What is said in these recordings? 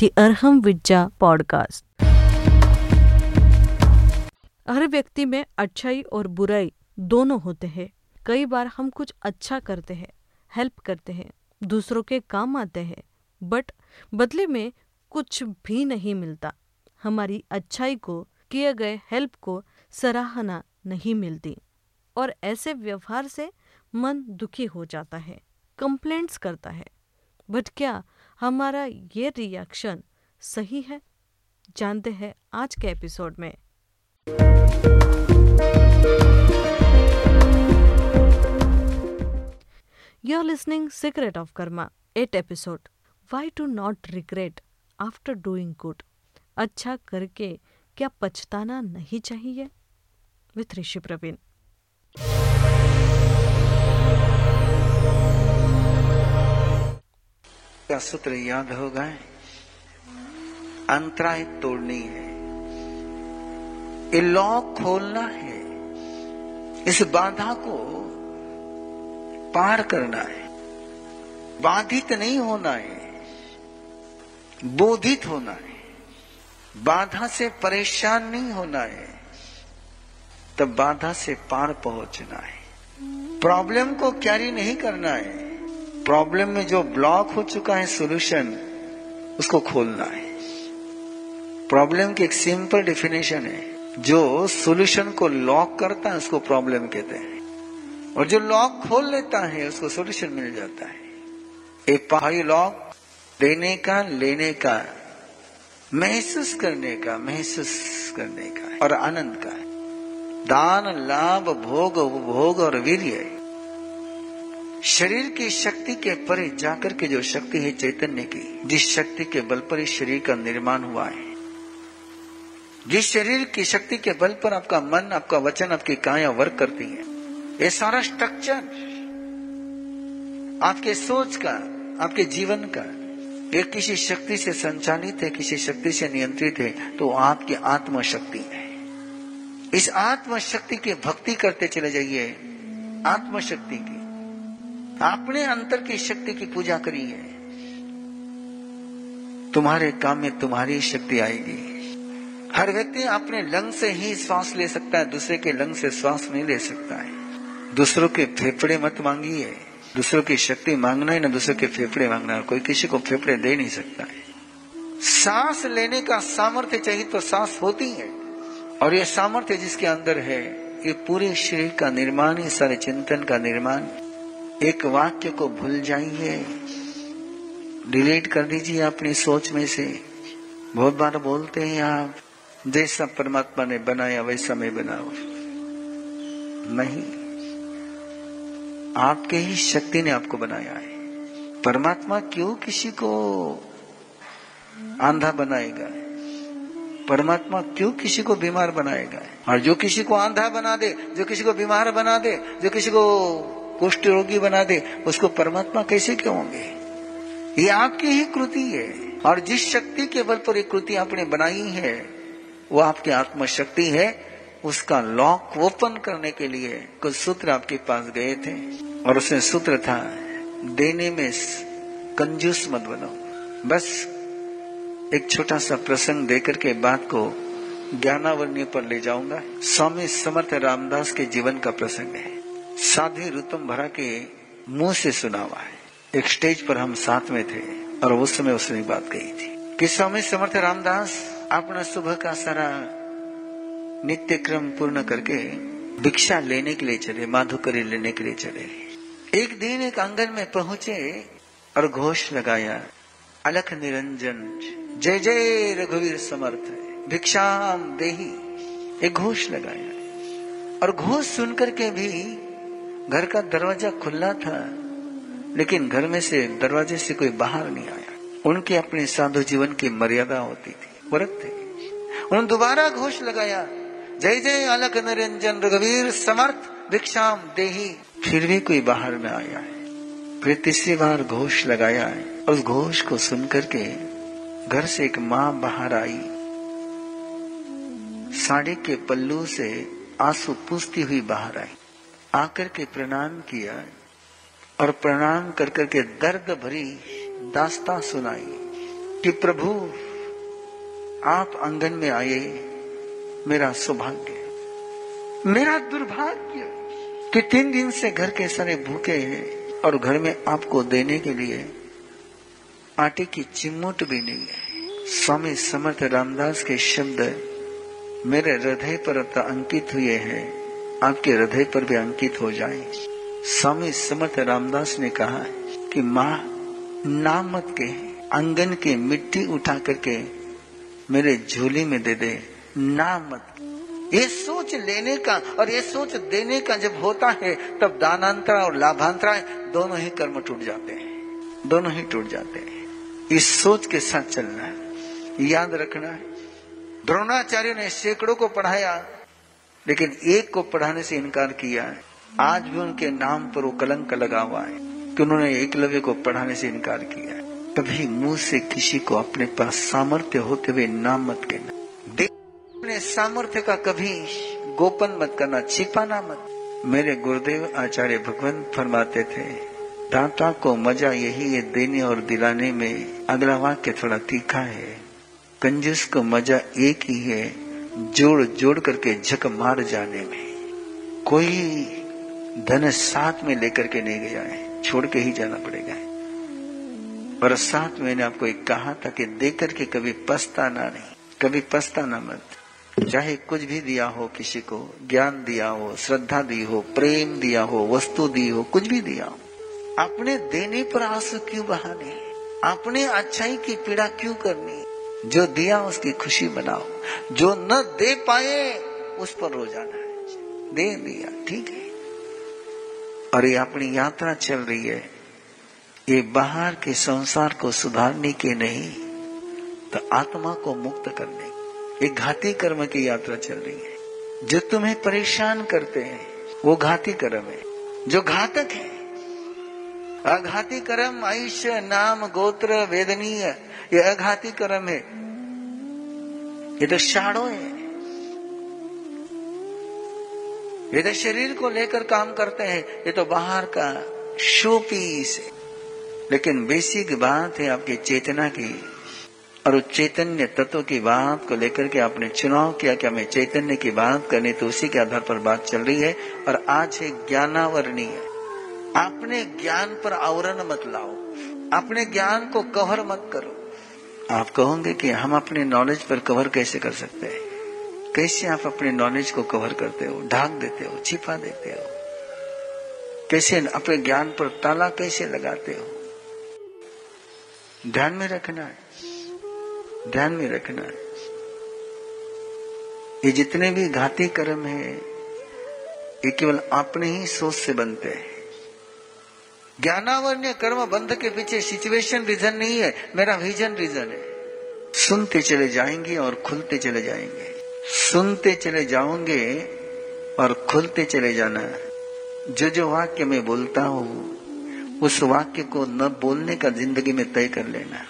दी Arham विज्जा podcast. हर व्यक्ति में अच्छाई और बुराई दोनों होते हैं। कई बार हम कुछ अच्छा करते हैं, हेल्प करते हैं, दूसरों के काम आते हैं, बट बदले में कुछ भी नहीं मिलता। हमारी अच्छाई को, किए गए हेल्प को सराहना नहीं मिलती और ऐसे व्यवहार से मन दुखी हो जाता है, कंप्लेंट्स करता है। बट क्या हमारा ये रिएक्शन सही है? जानते हैं आज के एपिसोड में। You are listening secret of karma at episode why to not regret after doing good अच्छा करके क्या पछताना नहीं चाहिए? विथ ऋषि प्रवीण का सूत्र याद होगा? अंतराय तोड़नी है। लॉक खोलना है। इस बाधा को पार करना है। बाधित नहीं होना है। बोधित होना है। बाधा से परेशान नहीं होना है। तब बाधा से पार पहुँचना है। प्रॉब्लम को कैरी नहीं करना है। प्रॉब्लम में जो ब्लॉक हो चुका है सॉल्यूशन उसको खोलना है। प्रॉब्लम की एक सिंपल डेफिनेशन है। जो सॉल्यूशन को लॉक करता है, उसको प्रॉब्लम कहते हैं। और जो लॉक खोल लेता है, उसको सॉल्यूशन मिल जाता है। एक पहाड़ी लॉक देने का, लेने का, महसूस करने का, महसूस करने का और आनंद का दान, लाभ, भोग, उपभोग और वीर्य शरीर की शक्ति के परे जाकर के जो शक्ति है चैतन्य की, जिस शक्ति के बल पर इस शरीर का निर्माण हुआ है। जिस शरीर की शक्ति के बल पर आपका मन, आपका वचन, आपकी काया वर्क करती है, ये सारा स्ट्रक्चर आपके सोच का, आपके जीवन का, ये किसी शक्ति से संचालित है, किसी शक्ति से नियंत्रित है तो आपकी आत्म शक्ति है। इस आत्म शक्ति की भक्ति करते चले जाइए आत्म शक्ति की। आपने अंतर की शक्ति की पूजा करी है। तुम्हारे काम में तुम्हारी शक्ति आएगी। हर व्यक्ति अपने लंग से ही श्वास ले सकता है, दूसरे के लंग से श्वास नहीं ले सकता है। दूसरों के फेफड़े मत मांगिए। दूसरों की शक्ति मांगना है ना, दूसरों के फेफड़े मांगना है। कोई किसी को फेफड़े दे नहीं सकता है। सांस लेने का सामर्थ्य चाहिए तो सांस होती है। और ये सामर्थ्य जिसके अंदर है, ये पूरे शरीर का निर्माण है, सारे चिंतन का निर्माण। एक वाक्य को भूल जाइए। डिलीट कर दीजिए अपनी सोच में से। बहुत बार बोलते हैं आप, जैसा परमात्मा ने बनाया, वैसा मैं बनाओ नहीं। आपके ही शक्ति ने आपको बनाया है। परमात्मा क्यों किसी को आंधा बनाएगा? परमात्मा क्यों किसी को बीमार बनाएगा? और जो किसी को आंधा बना दे, जो किसी को बीमार बना दे, जो किसी को कुष्ठ रोगी बना दे, उसको परमात्मा कैसे क्यों होंगे ये आपकी ही कृति है। और जिस शक्ति के बल पर ये कृति आपने बनाई है, वो आपकी आत्म शक्ति है। उसका लॉक ओपन करने के लिए कुछ सूत्र आपके पास गए थे। और उसमें सूत्र था, देने में कंजूस मत बनो। बस एक छोटा सा प्रसंग देकर के बात को ज्ञानावरण्य पर ले जाऊँगा। स्वामी समर्थ रामदास के जीवन का प्रसंग है। साधु रुतम भरा के मुँह से सुना हुआ है। एक स्टेज पर हम साथ में थे और उस समय उसने बात कही थी। कि स्वामी समर्थ रामदास अपना सुबह का सारा नित्य क्रम पूर्ण करके भिक्षा लेने के लिए चले, माधुकरी लेने के लिए चले। एक दिन एक आँगन में पहुँचे और घोष लगाया, अलख निरंजन, जय जय रघुवीर समर्थ, भिक्षाम देही। एक घोष लगाया। और घोष सुनकर के भी घर का दरवाज़ा खुला था, लेकिन घर में से दरवाजे से कोई बाहर नहीं आया। उनके अपने साधु जीवन की मर्यादा होती थी व्रत थे। उन्होंने दोबारा घोष लगाया, जय जय अलक निरंजन रघुवीर समर्थ भिक्षाम देही। फिर भी कोई बाहर में आया है। फिर तीसरी बार घोष लगाया है। उस घोष को सुनकर के घर से एक माँ बाहर आई। साड़ी के पल्लू से आँसू पूछती हुई बाहर आई। आकर के प्रणाम किया और प्रणाम कर करके दर्द भरी दास्ता सुनाई कि प्रभु, आप आँगन में आए, मेरा सौभाग्य मेरा दुर्भाग्य कि तीन दिन से घर के सारे भूखे हैं और घर में आपको देने के लिए आटे की चिमोट भी नहीं है। स्वामी समर्थ रामदास के शब्द मेरे हृदय पर अंकित हुए हैं। आपके हृदय पर भी अंकित हो जाए। स्वामी समर्थ रामदास ने कहा कि माँ नामत के आँगन की मिट्टी उठा करके मेरे झोली में दे दे। नामत ये सोच लेने का और ये सोच देने का जब होता है, तब दानांतरा और लाभांतरा दोनों ही कर्म टूट जाते हैं। दोनों ही टूट जाते हैं। इस सोच के साथ चलना है। याद रखना है। द्रोणाचार्य ने सैकड़ों को पढ़ाया। लेकिन एक को पढ़ाने से इनकार किया है। आज भी उनके नाम पर वो कलंक लगा हुआ है कि उन्होंने एकलव्य को पढ़ाने से इनकार किया है। कभी मुँह से किसी को अपने पास सामर्थ्य होते हुए नाम मत कहना। अपने सामर्थ्य का कभी गोपन मत करना, छिपाना मत। मेरे गुरुदेव आचार्य भगवान फरमाते थे, दाता को मज़ा यही है देने और दिलाने में। अगला वाक्य थोड़ा तीखा है। कंजूस को मज़ा एक ही है जोड़ जोड़ करके झक मार जाने में कोई धन साथ में लेकर के नहीं गया है। छोड़ के ही जाना पड़ेगा। और साथ मैंने आपको एक कहा था कि देकर के कभी पछताना नहीं, कभी पछताना मत। चाहे कुछ भी दिया हो, किसी को ज्ञान दिया हो, श्रद्धा दी हो, प्रेम दिया हो, वस्तु दी हो, कुछ भी दिया हो अपने देने पर आँसू क्यों बहाने? अपने अच्छाई की पीड़ा क्यों करनी? जो दिया उसकी खुशी बनाओ। जो न दे पाए, उस पर रो जाना है। दे दिया, ठीक है। और ये अपनी यात्रा चल रही है। ये बाहर के संसार को सुधारने के नहीं तो आत्मा को मुक्त करने। एक घाती कर्म की यात्रा चल रही है। जो तुम्हें परेशान करते हैं, वो घाती कर्म है। जो घातक है अघाती कर्म आयुष्य नाम गोत्र वेदनीय। ये अघाती कर्म है। ये तो शाड़ो है। ये तो शरीर को लेकर काम करते हैं। ये तो बाहर का शो पीस है। लेकिन बेसिक बात है आपकी चेतना की। और चैतन्य तत्व की बात को लेकर के आपने चुनाव किया कि हमें चैतन्य की बात करनी तो उसी के आधार पर बात चल रही है। और आज है ज्ञानावरणीय। अपने ज्ञान पर आवरण मत लाओ। अपने ज्ञान को कवर मत करो। आप कहोगे कि हम अपने नॉलेज पर कवर कैसे कर सकते हैं? कैसे आप अपने नॉलेज को कवर करते हो? ढाक देते हो? छिपा देते हो? कैसे अपने ज्ञान पर ताला कैसे लगाते हो? ध्यान में रखना है। ध्यान में रखना है। ये जितने भी घाती कर्म है, ये केवल अपने ही सोच से बनते हैं। ज्ञानावन्य कर्म बंध के पीछे सिचुएशन रीजन नहीं है, मेरा विजन रीजन है। सुनते चले जाएँगे और खुलते चले जाएँगे। सुनते चले जाओगे और खुलते चले जाना। जो जो वाक्य मैं बोलता हूँ, उस वाक्य को न बोलने का ज़िंदगी में तय कर लेना।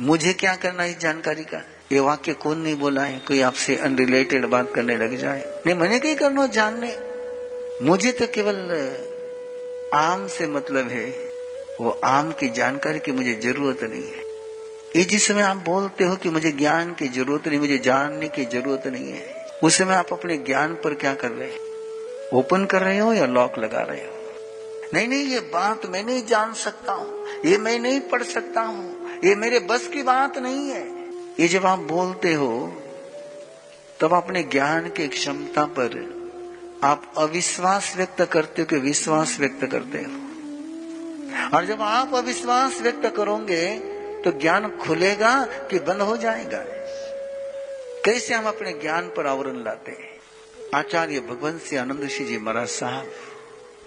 मुझे क्या करना इस जानकारी का? ये वाक्य कौन नहीं बोला है? कोई आपसे अनरिलेटेड बात करने लग जाए। नहीं, मैंने कहीं करना जानने। मुझे तो केवल आम से मतलब है, वो आम की जानकारी की मुझे ज़रूरत नहीं है। ये जिस समय आप बोलते हो कि मुझे ज्ञान की ज़रूरत नहीं, मुझे जानने की ज़रूरत नहीं है, उस समय आप अपने ज्ञान पर क्या कर रहे हैं? ओपन कर रहे हो या लॉक लगा रहे हो? नहीं नहीं, ये बात मैं नहीं जान सकता हूँ, ये मैं नहीं पढ़ सकता हूँ, ये मेरे बस की बात नहीं है। ये जब आप बोलते हो, तब अपने ज्ञान की क्षमता पर आप अविश्वास व्यक्त करते हो कि विश्वास व्यक्त करते हो। और जब आप अविश्वास व्यक्त करोगे तो ज्ञान खुलेगा कि बंद हो जाएगा। कैसे हम अपने ज्ञान पर आवरण लाते हैं? आचार्य भगवंत सिंह आनंद जी महाराज साहब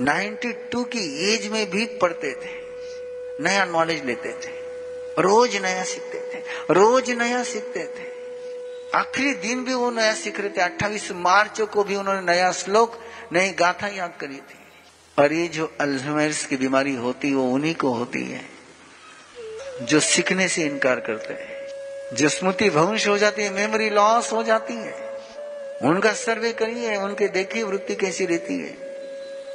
92 की एज में भी पढ़ते थे, नया नॉलेज लेते थे, रोज नया सीखते थे, रोज नया सीखते थे। आखिरी दिन भी वो नया सीख रहे थे। अट्ठाईस मार्च को भी उन्होंने नया श्लोक, नई गाथा याद करी थी। और ये जो अल्जाइमर्स की बीमारी होती, वो उन्हीं को होती है, जो सीखने से इनकार करते हैं। जो स्मृति भवंश हो जाती है मेमोरी लॉस हो जाती है। उनका सर्वे करिए, उनके देखिए वृत्ति कैसी रहती है।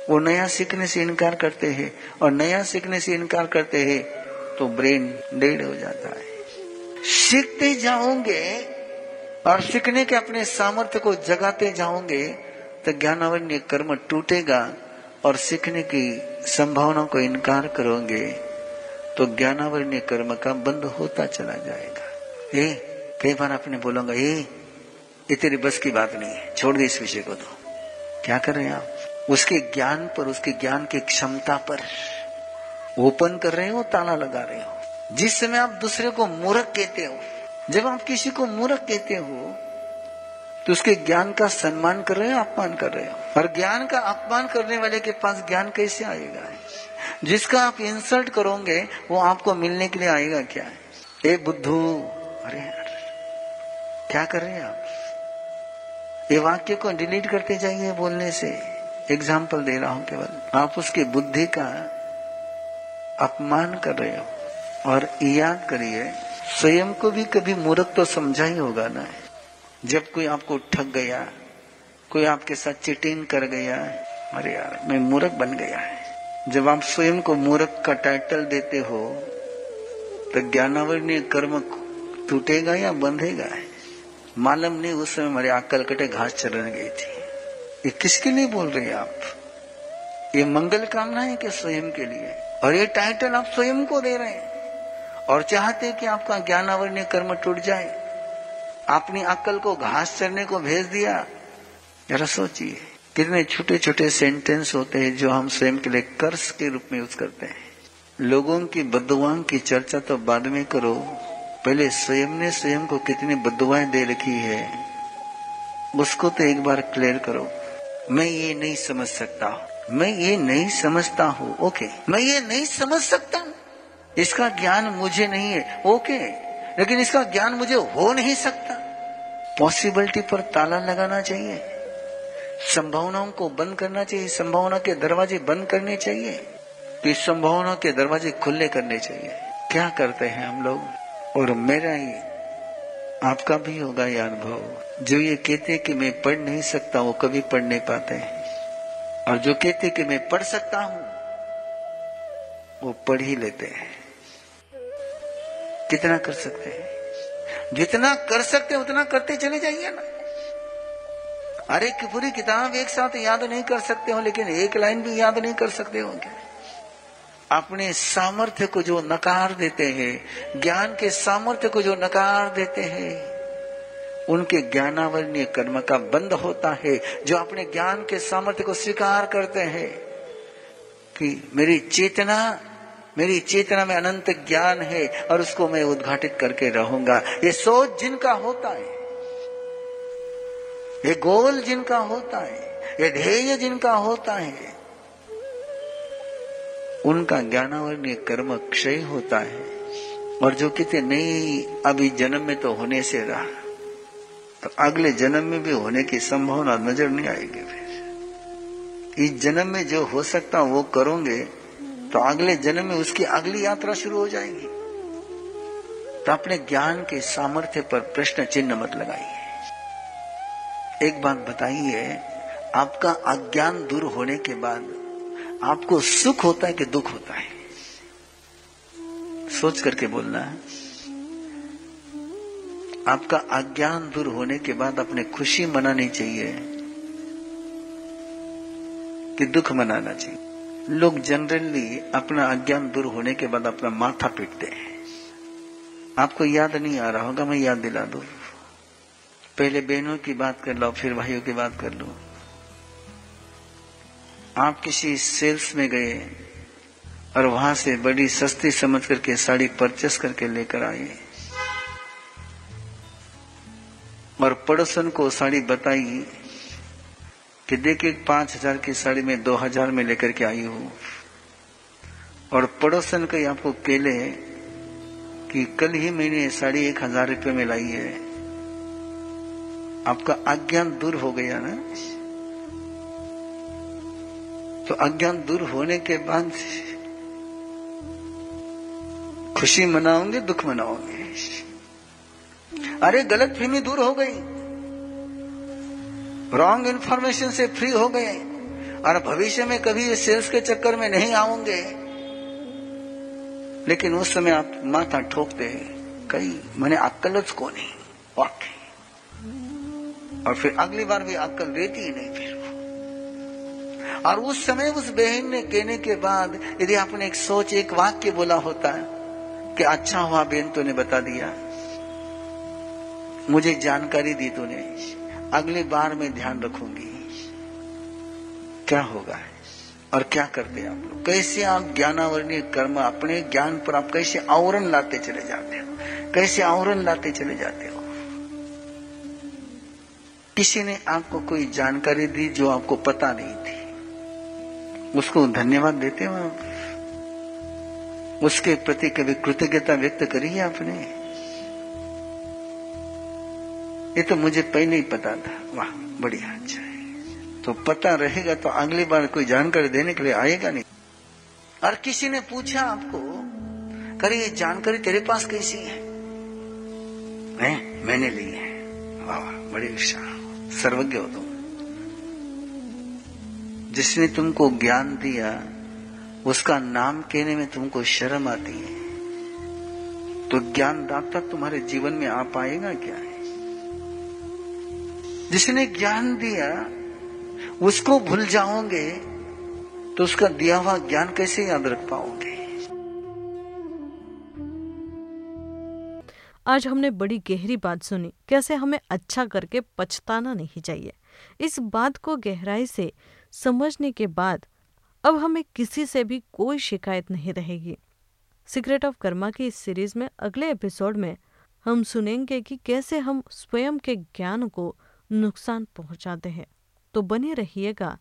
वो नया सीखने से इनकार करते हैं, और नया सीखने से इनकार करते हैं तो ब्रेन डेड हो जाता है। सीखते जाओगे और सीखने के अपने सामर्थ्य को जगाते जाओगे तो ज्ञानावन्य कर्म टूटेगा और सीखने की संभावना को इनकार करोगे तो ज्ञानावन्य कर्म का बंद होता चला जाएगा। ये कई बार आपने बोलोगा ये ये तेरी बस की बात नहीं है, छोड़ दे इस विषय को तो। क्या कर रहे हैं आप? उसके ज्ञान पर, उसके ज्ञान की क्षमता पर। ओपन कर रहे हो, ताला लगा रहे हो। जिस समय आप दूसरे को मूर्ख कहते हो जब आप किसी को मूर्ख कहते हो तो उसके ज्ञान का सम्मान कर रहे हो, अपमान कर रहे हो? और ज्ञान का अपमान करने वाले के पास ज्ञान कैसे आएगा? जिसका आप इंसल्ट करोगे, वो आपको मिलने के लिए आएगा क्या? है ए बुद्धू, अरे यार, क्या कर रहे हैं आप? ये वाक्य को डिलीट करते जाइए बोलने से। एग्ज़ाम्पल दे रहा हूँ केवल। आप उसकी बुद्धि का अपमान कर रहे हो। और याद करिए स्वयं को भी कभी मूर्ख तो समझा ही होगा ना। जब कोई आपको ठग गया, कोई आपके साथ चिटिंग कर गया, अरे यार, मैं मूर्ख बन गया है। जब आप स्वयं को मूर्ख का टाइटल देते हो तो ज्ञानावरणीय कर्म टूटेगा या बंधेगा? मालूम नहीं उस समय हमारे अक्कल कटे घास चरण गई थी। ये किसके लिए बोल रहे हैं आप? ये मंगल कामना है कि स्वयं के लिए? और ये टाइटल आप स्वयं को दे रहे हैं। और चाहते कि आपका ज्ञानावरणीय कर्म टूट जाए। अपनी अक्कल को घास चरने को भेज दिया। जरा सोचिए, कितने छोटे छोटे सेंटेंस होते हैं जो हम स्वयं के लिए कर्ज के रूप में यूज़ करते हैं। लोगों की बदुआओं की चर्चा तो बाद में करो। पहले स्वयं ने स्वयं को कितनी बदुआएँ दे रखी है, उसको तो एक बार क्लियर करो। मैं ये नहीं समझ सकता। मैं ये नहीं समझता हूँ। ओके मैं ये नहीं समझ सकता। इसका ज्ञान मुझे नहीं है, ओके, लेकिन इसका ज्ञान मुझे हो नहीं सकता। पॉसिबिलिटी पर ताला लगाना चाहिए, संभावनाओं को बंद करना चाहिए, संभावना के दरवाजे बंद करने चाहिए तो इस संभावना के दरवाजे खुले करने चाहिए। क्या करते हैं हम लोग? और मेरा ही, आपका भी होगा यह अनुभव। जो ये कहते कि मैं पढ़ नहीं सकता, वो कभी पढ़ नहीं पाते और जो कहते कि मैं पढ़ सकता हूँ, वो पढ़ ही लेते हैं। कितना कर सकते हैं। जितना कर सकते हैं, उतना करते चले जाइए ना। अरे कि पूरी किताब एक साथ याद नहीं कर सकते हो, लेकिन एक लाइन भी याद नहीं कर सकते हो क्या? अपने सामर्थ्य को जो नकार देते हैं, ज्ञान के सामर्थ्य को जो नकार देते हैं, उनके ज्ञानावरणीय कर्म का बंद होता है, जो अपने ज्ञान के सामर्थ्य को स्वीकार करते हैं कि मेरी चेतना मेरी चेतना में अनंत ज्ञान है और उसको मैं उद्घाटित करके रहूँगा। ये सोच जिनका होता है, ये गोल जिनका होता है, ये ध्येय जिनका होता है, उनका ज्ञानावरणीय कर्म क्षय होता है। और जो कहते नहीं, अभी जन्म में तो होने से रहा। तो अगले जन्म में भी होने की संभावना नज़र नहीं आएगी फिर। इस जन्म में जो हो सकता वो करोगे तो अगले जन्म में उसकी अगली यात्रा शुरू हो जाएगी। तो अपने ज्ञान के सामर्थ्य पर प्रश्न चिन्ह मत लगाइए। एक बात बताइए, आपका अज्ञान दूर होने के बाद आपको सुख होता है कि दुख होता है? सोच करके बोलना है। आपका अज्ञान दूर होने के बाद अपने खुशी मनानी चाहिए कि दुख मनाना चाहिए। लोग जनरली अपना अज्ञान दूर होने के बाद अपना माथा पीटते हैं। आपको याद नहीं आ रहा होगा, मैं याद दिला दू। पहले बहनों की बात कर लो, फिर भाइयों की बात कर लो। आप किसी सेल्स में गए और वहाँ से बड़ी सस्ती समझ करके साड़ी परचेस करके लेकर आए। और पड़ोसन को साड़ी बताई कि देखिए पाँच हज़ार की साड़ी में दो हज़ार में लेकर के आई हूँ। और पड़ोसन कई आपको केले कि कल ही मैंने साड़ी एक हज़ार रुपये में लाई है। आपका अज्ञान दूर हो गया ना? तो अज्ञान दूर होने के बाद खुशी मनाओगे, दुख मनाओगे? अरे गलत फहमी दूर हो गई। रॉन्ग इन्फॉर्मेशन से फ्री हो गए और भविष्य में कभी सेल्स के चक्कर में नहीं आऊँगे। लेकिन उस समय आप माथा ठोकते हैं कई मैंने अक्कलच को नहीं, वाकई। और फिर अगली बार भी अक्कल देती ही नहीं फिर और उस समय उस बहन ने कहने के बाद, यदि आपने एक सोच, एक वाक्य बोला होता कि अच्छा हुआ, बहन तूने बता दिया। मुझे जानकारी दी तूने। अगली बार मैं ध्यान रखूँगी। क्या होगा? और क्या करते हैं आप लोग? कैसे आप ज्ञानावरणीय कर्म अपने ज्ञान पर आप कैसे आवरण लाते चले जाते हो? कैसे आवरण लाते चले जाते हो? किसी ने आपको कोई जानकारी दी जो आपको पता नहीं थी? उसको धन्यवाद देते हो आप? उसके प्रति कभी कृतज्ञता व्यक्त करी है आपने? ये तो मुझे पहले ही पता था। वाह, बढ़िया अच्छा है। तो पता रहेगा तो अगली बार कोई जानकारी देने के लिए आएगा नहीं। और किसी ने पूछा आपको करे ये जानकारी तेरे पास कैसी है? मैं मैंने ली है। वाह बड़ी विशाल सर्वज्ञ हो तुम। जिसने तुमको ज्ञान दिया, उसका नाम कहने में तुमको शर्म आती है। तो ज्ञान दाता तुम्हारे जीवन में आ पाएगा क्या? है जिसने ज्ञान दिया, उसको भूल जाओगे तो उसका दिया हुआ ज्ञान कैसे याद रख पाओगे? आज हमने बड़ी गहरी बात सुनी, कैसे हमें अच्छा करके पछताना नहीं चाहिए। इस बात को गहराई से समझने के बाद, अब हमें किसी से भी कोई शिकायत नहीं रहेगी। सीक्रेट ऑफ़ कर्मा की इस सीरीज़ में अगले एपिसोड में हम सुनेंगे कि कैसे हम स्वयं के ज्ञान को नुकसान पहुंचाते हैं। तो बने रहिएगा।